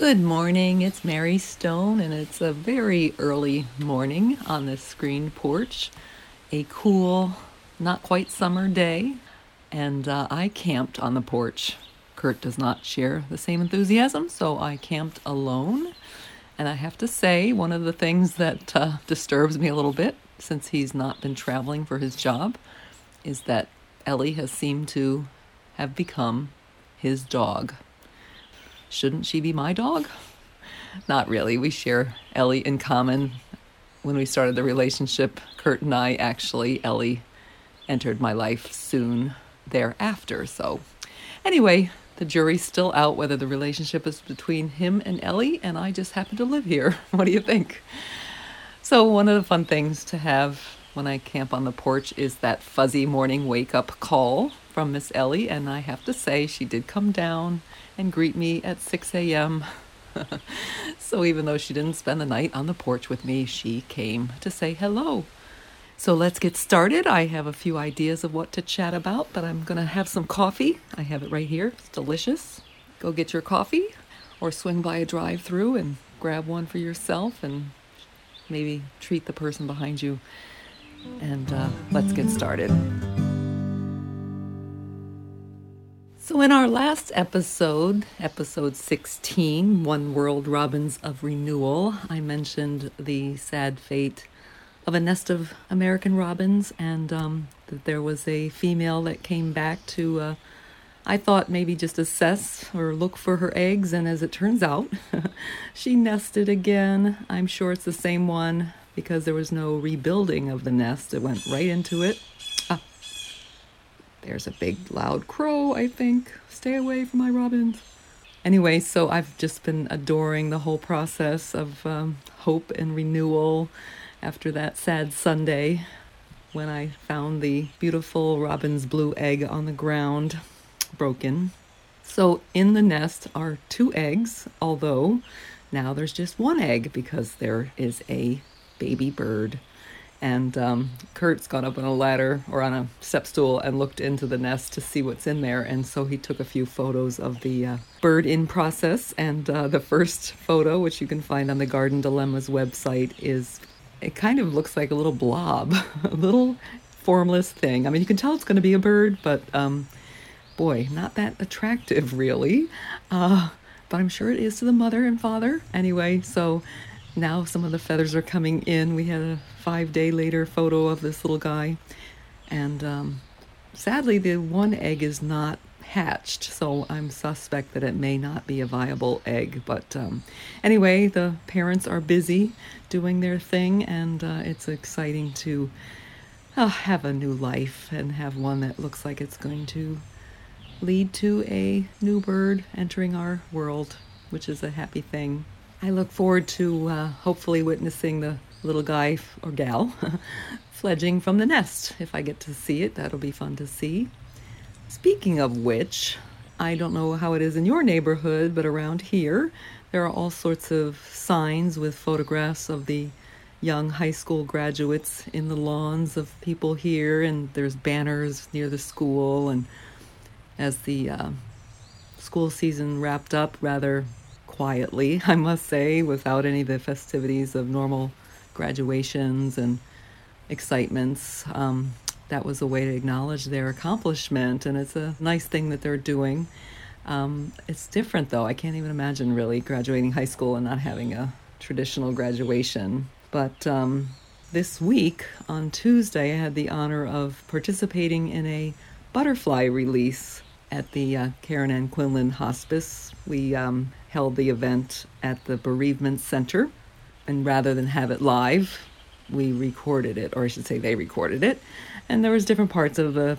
Good morning, it's Mary Stone, and it's a very early morning on this screen porch. A cool, not quite summer day, and uh, I camped on the porch. Kurt does not share the same enthusiasm, so I camped alone. And I have to say, one of the things that uh, disturbs me a little bit since he's not been traveling for his job is that Ellie has seemed to have become his dog. Shouldn't she be my dog? Not really. We share Ellie in common. When we started the relationship, Kurt and I actually, Ellie entered my life soon thereafter. So, anyway, the jury's still out whether the relationship is between him and Ellie, and I just happen to live here. What do you think? So, one of the fun things to have when I camp on the porch is that fuzzy morning wake up call from Miss Ellie, and I have to say, she did come down and greet me at 6 a.m. so even though she didn't spend the night on the porch with me, she came to say hello. So let's get started. I have a few ideas of what to chat about, but I'm going to have some coffee. I have it right here. It's delicious. Go get your coffee or swing by a drive through and grab one for yourself and maybe treat the person behind you. And uh, let's get started. So, in our last episode, episode 16, One World Robins of Renewal, I mentioned the sad fate of a nest of American robins and um, that there was a female that came back to, uh, I thought maybe just assess or look for her eggs. And as it turns out, she nested again. I'm sure it's the same one because there was no rebuilding of the nest, it went right into it. There's a big loud crow, I think. Stay away from my robins. Anyway, so I've just been adoring the whole process of um, hope and renewal after that sad Sunday when I found the beautiful robin's blue egg on the ground, broken. So in the nest are two eggs, although now there's just one egg because there is a baby bird and um, Kurt's got up on a ladder or on a step stool and looked into the nest to see what's in there. And so he took a few photos of the uh, bird in process. And uh, the first photo, which you can find on the Garden Dilemmas website, is it kind of looks like a little blob, a little formless thing. I mean, you can tell it's going to be a bird, but um, boy, not that attractive, really. Uh, but I'm sure it is to the mother and father. Anyway, so now some of the feathers are coming in. We had a five day later photo of this little guy. And um, sadly, the one egg is not hatched, so I'm suspect that it may not be a viable egg. But um, anyway, the parents are busy doing their thing, and uh, it's exciting to uh, have a new life and have one that looks like it's going to lead to a new bird entering our world, which is a happy thing. I look forward to uh, hopefully witnessing the little guy or gal fledging from the nest. If I get to see it, that'll be fun to see. Speaking of which, I don't know how it is in your neighborhood, but around here, there are all sorts of signs with photographs of the young high school graduates in the lawns of people here, and there's banners near the school. And as the uh, school season wrapped up rather quietly, I must say, without any of the festivities of normal graduations and excitements. Um, that was a way to acknowledge their accomplishment, and it's a nice thing that they're doing. Um, it's different though. I can't even imagine really graduating high school and not having a traditional graduation. But um, this week, on Tuesday, I had the honor of participating in a butterfly release at the uh, Karen Ann Quinlan Hospice. We um, held the event at the Bereavement Center, and rather than have it live, we recorded it, or I should say, they recorded it. And there was different parts of the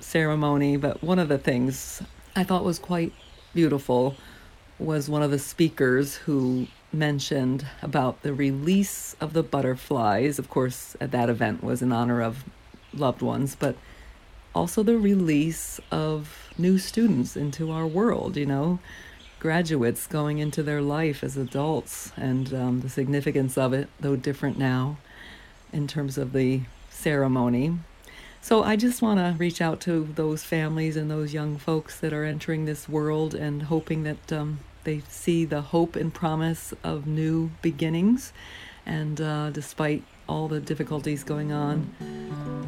ceremony, but one of the things I thought was quite beautiful was one of the speakers who mentioned about the release of the butterflies. Of course, at that event was in honor of loved ones, but also the release of new students into our world, you know, graduates going into their life as adults, and um, the significance of it, though different now in terms of the ceremony. So I just want to reach out to those families and those young folks that are entering this world and hoping that um, they see the hope and promise of new beginnings. And uh, despite all the difficulties going on,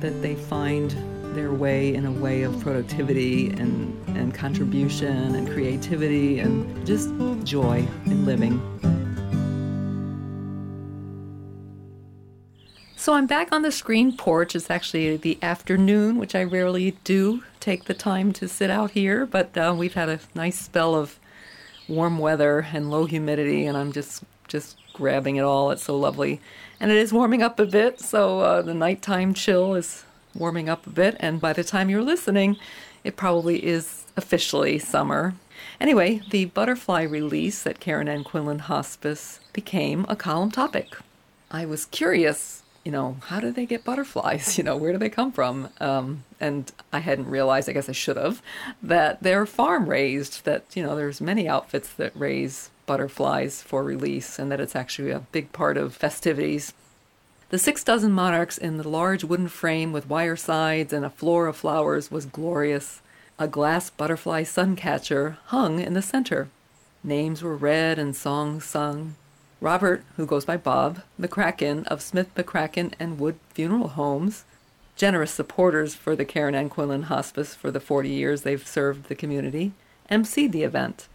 that they find their way in a way of productivity and, and contribution and creativity and just joy in living. So I'm back on the screen porch. It's actually the afternoon, which I rarely do take the time to sit out here, but uh, we've had a nice spell of warm weather and low humidity, and I'm just just grabbing it all. It's so lovely, and it is warming up a bit. So uh, the nighttime chill is warming up a bit, and by the time you're listening, it probably is officially summer. Anyway, the butterfly release at Karen Ann Quinlan Hospice became a column topic. I was curious you know, how do they get butterflies? You know, where do they come from? Um, and I hadn't realized, I guess I should have, that they're farm raised, that, you know, there's many outfits that raise butterflies for release and that it's actually a big part of festivities. The six dozen monarchs in the large wooden frame with wire sides and a floor of flowers was glorious. A glass butterfly sun catcher hung in the center. Names were read and songs sung. Robert, who goes by Bob, McCracken of Smith McCracken and Wood Funeral Homes, generous supporters for the Karen Ann Quinlan Hospice for the 40 years they've served the community, emceed the event.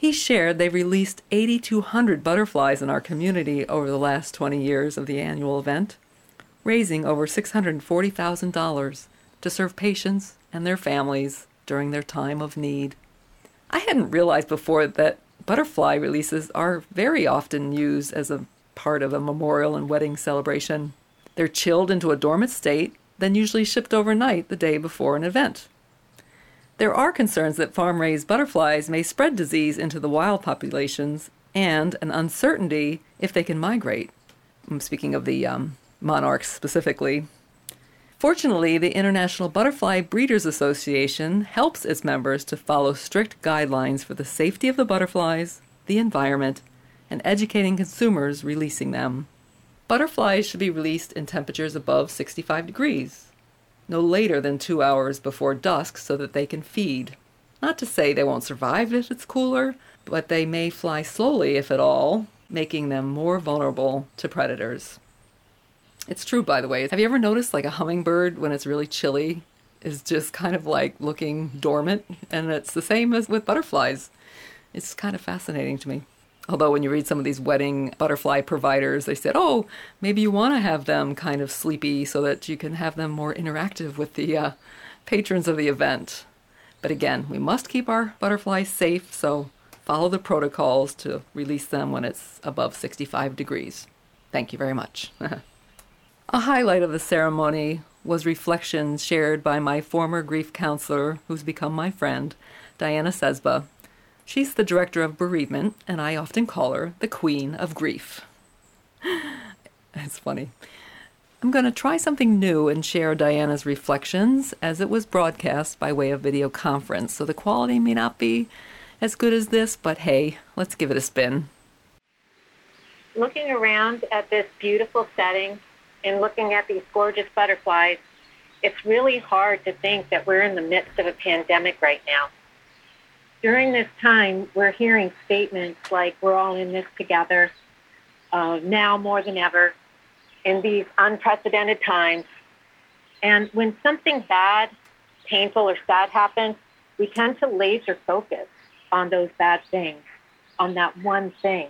He shared they released 8,200 butterflies in our community over the last 20 years of the annual event, raising over $640,000 to serve patients and their families during their time of need. I hadn't realized before that butterfly releases are very often used as a part of a memorial and wedding celebration. They're chilled into a dormant state, then usually shipped overnight the day before an event. There are concerns that farm raised butterflies may spread disease into the wild populations and an uncertainty if they can migrate. I'm speaking of the um, monarchs specifically. Fortunately, the International Butterfly Breeders Association helps its members to follow strict guidelines for the safety of the butterflies, the environment, and educating consumers releasing them. Butterflies should be released in temperatures above 65 degrees, no later than two hours before dusk so that they can feed. Not to say they won't survive if it's cooler, but they may fly slowly if at all, making them more vulnerable to predators. It's true, by the way. Have you ever noticed like a hummingbird when it's really chilly is just kind of like looking dormant? And it's the same as with butterflies. It's kind of fascinating to me. Although when you read some of these wedding butterfly providers, they said, oh, maybe you want to have them kind of sleepy so that you can have them more interactive with the uh, patrons of the event. But again, we must keep our butterflies safe, so follow the protocols to release them when it's above 65 degrees. Thank you very much. A highlight of the ceremony was reflections shared by my former grief counselor, who's become my friend, Diana Sesba. She's the director of bereavement, and I often call her the queen of grief. it's funny. I'm going to try something new and share Diana's reflections as it was broadcast by way of video conference, so the quality may not be as good as this, but hey, let's give it a spin. Looking around at this beautiful setting, and looking at these gorgeous butterflies, it's really hard to think that we're in the midst of a pandemic right now. During this time, we're hearing statements like we're all in this together, uh, now more than ever, in these unprecedented times. And when something bad, painful, or sad happens, we tend to laser focus on those bad things, on that one thing.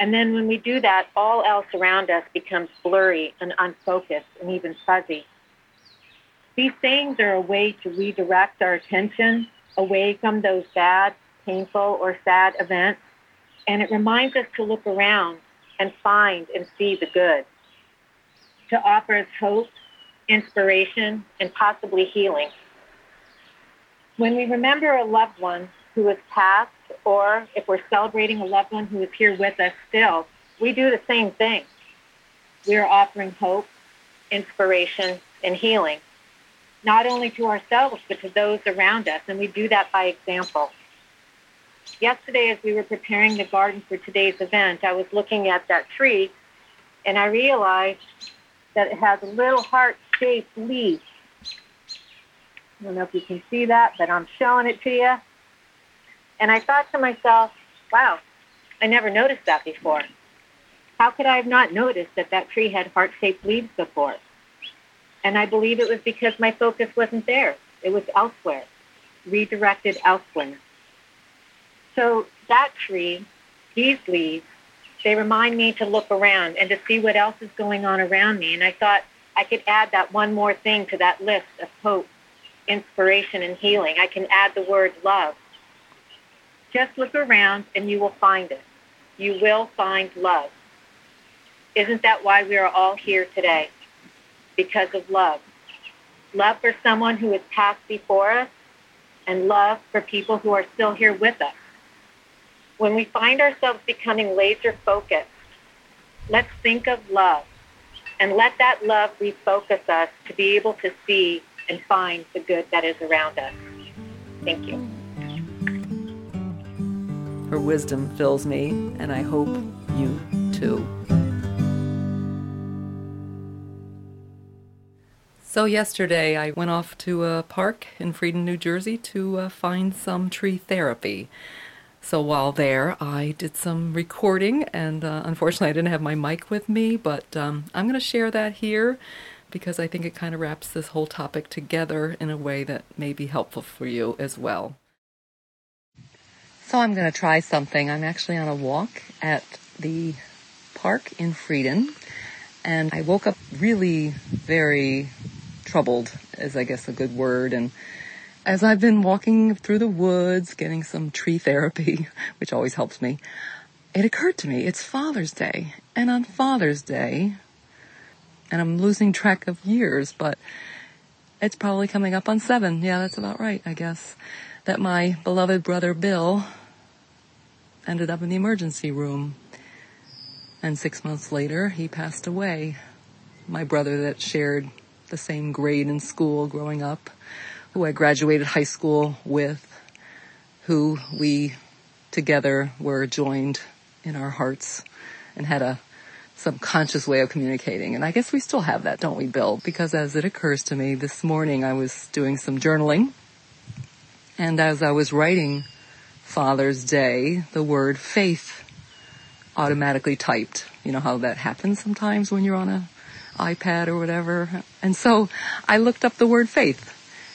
And then when we do that, all else around us becomes blurry and unfocused and even fuzzy. These things are a way to redirect our attention away from those bad, painful, or sad events. And it reminds us to look around and find and see the good, to offer us hope, inspiration, and possibly healing. When we remember a loved one who has passed or if we're celebrating a loved one who is here with us still, we do the same thing. We are offering hope, inspiration, and healing, not only to ourselves, but to those around us. And we do that by example. Yesterday, as we were preparing the garden for today's event, I was looking at that tree and I realized that it has a little heart-shaped leaf. I don't know if you can see that, but I'm showing it to you. And I thought to myself, wow, I never noticed that before. How could I have not noticed that that tree had heart-shaped leaves before? And I believe it was because my focus wasn't there. It was elsewhere, redirected elsewhere. So that tree, these leaves, they remind me to look around and to see what else is going on around me. And I thought I could add that one more thing to that list of hope, inspiration, and healing. I can add the word love. Just look around and you will find it. You will find love. Isn't that why we are all here today? Because of love. Love for someone who has passed before us and love for people who are still here with us. When we find ourselves becoming laser focused, let's think of love and let that love refocus us to be able to see and find the good that is around us. Thank you. Her wisdom fills me, and I hope you too. So, yesterday I went off to a park in Fredon, New Jersey to uh, find some tree therapy. So while there, I did some recording, and uh, unfortunately, I didn't have my mic with me, but um, I'm going to share that here because I think it kind of wraps this whole topic together in a way that may be helpful for you as well. So I'm going to try something. I'm actually on a walk at the park in Fredon, and I woke up really very troubled, is I guess a good word, and as I've been walking through the woods, getting some tree therapy, which always helps me, it occurred to me it's Father's Day. And on Father's Day, and I'm losing track of years, but it's probably coming up on seven. Yeah, that's about right, I guess. That my beloved brother Bill ended up in the emergency room. And six months later, he passed away. My brother that shared the same grade in school growing up who I graduated high school with, who we together were joined in our hearts and had a subconscious way of communicating. And I guess we still have that, don't we, Bill? Because as it occurs to me, this morning I was doing some journaling and as I was writing Father's Day, the word faith automatically typed. You know how that happens sometimes when you're on a iPad or whatever. And so I looked up the word faith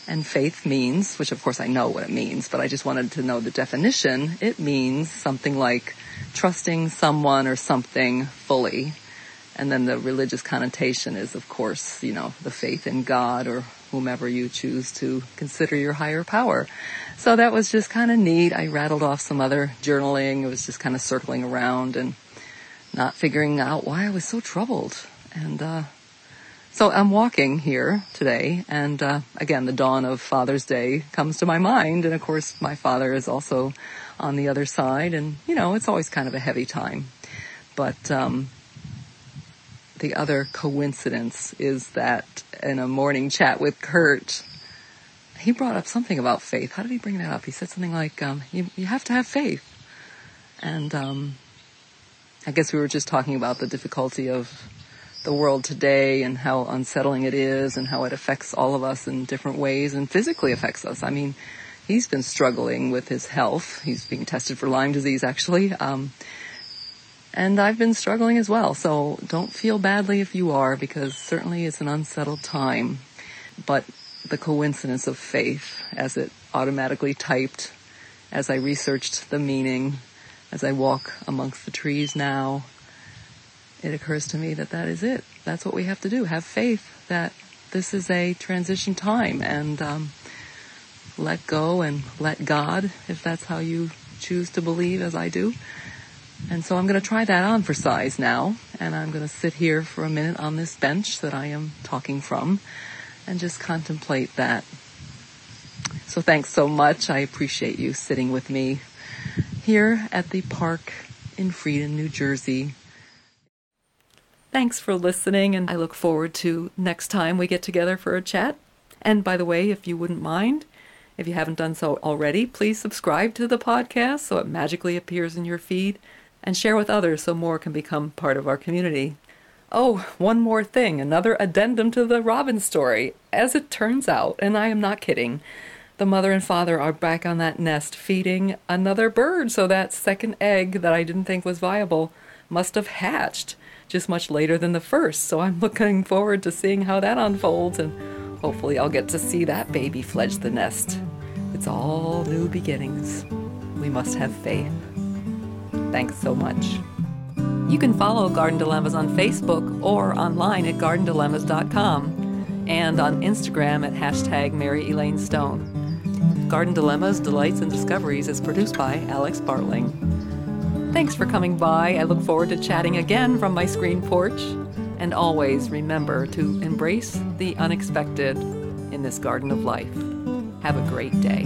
and faith means, which of course I know what it means, but I just wanted to know the definition. It means something like trusting someone or something fully. And then the religious connotation is, of course, you know, the faith in God or whomever you choose to consider your higher power. So that was just kind of neat. I rattled off some other journaling. It was just kind of circling around and not figuring out why I was so troubled. And, uh, so I'm walking here today, and uh, again, the dawn of Father's Day comes to my mind, and of course, my father is also on the other side, and you know, it's always kind of a heavy time. But um, the other coincidence is that in a morning chat with Kurt, he brought up something about faith. How did he bring that up? He said something like, um, you, you, have to have faith," and um, I guess we were just talking about the difficulty of the world today and how unsettling it is and how it affects all of us in different ways and physically affects us. I mean, he's been struggling with his health. He's being tested for Lyme disease actually. Um, and I've been struggling as well. So don't feel badly if you are because certainly it's an unsettled time. But the coincidence of faith as it automatically typed as I researched the meaning as I walk amongst the trees now it occurs to me that that is it. That's what we have to do. Have faith that this is a transition time and um, let go and let God, if that's how you choose to believe, as I do. And so I'm going to try that on for size now, and I'm going to sit here for a minute on this bench that I am talking from and just contemplate that. So thanks so much. I appreciate you sitting with me here at the park in Fredon, New Jersey. Thanks for listening, and I look forward to next time we get together for a chat. And by the way, if you wouldn't mind, if you haven't done so already, please subscribe to the podcast so it magically appears in your feed and share with others so more can become part of our community. Oh, one more thing, another addendum to the Robin story. As it turns out, and I am not kidding, the mother and father are back on that nest feeding another bird, so that second egg that I didn't think was viable must have hatched just much later than the first. So I'm looking forward to seeing how that unfolds, and hopefully I'll get to see that baby fledge the nest. It's all new beginnings. We must have faith. Thanks so much. You can follow Garden Dilemmas on Facebook or online at gardendilemmas.com and on Instagram at hashtag Mary Elaine Stone. Garden Dilemmas, Delights, and Discoveries is produced by Alex Bartling. Thanks for coming by. I look forward to chatting again from my screen porch. And always remember to embrace the unexpected in this garden of life. Have a great day.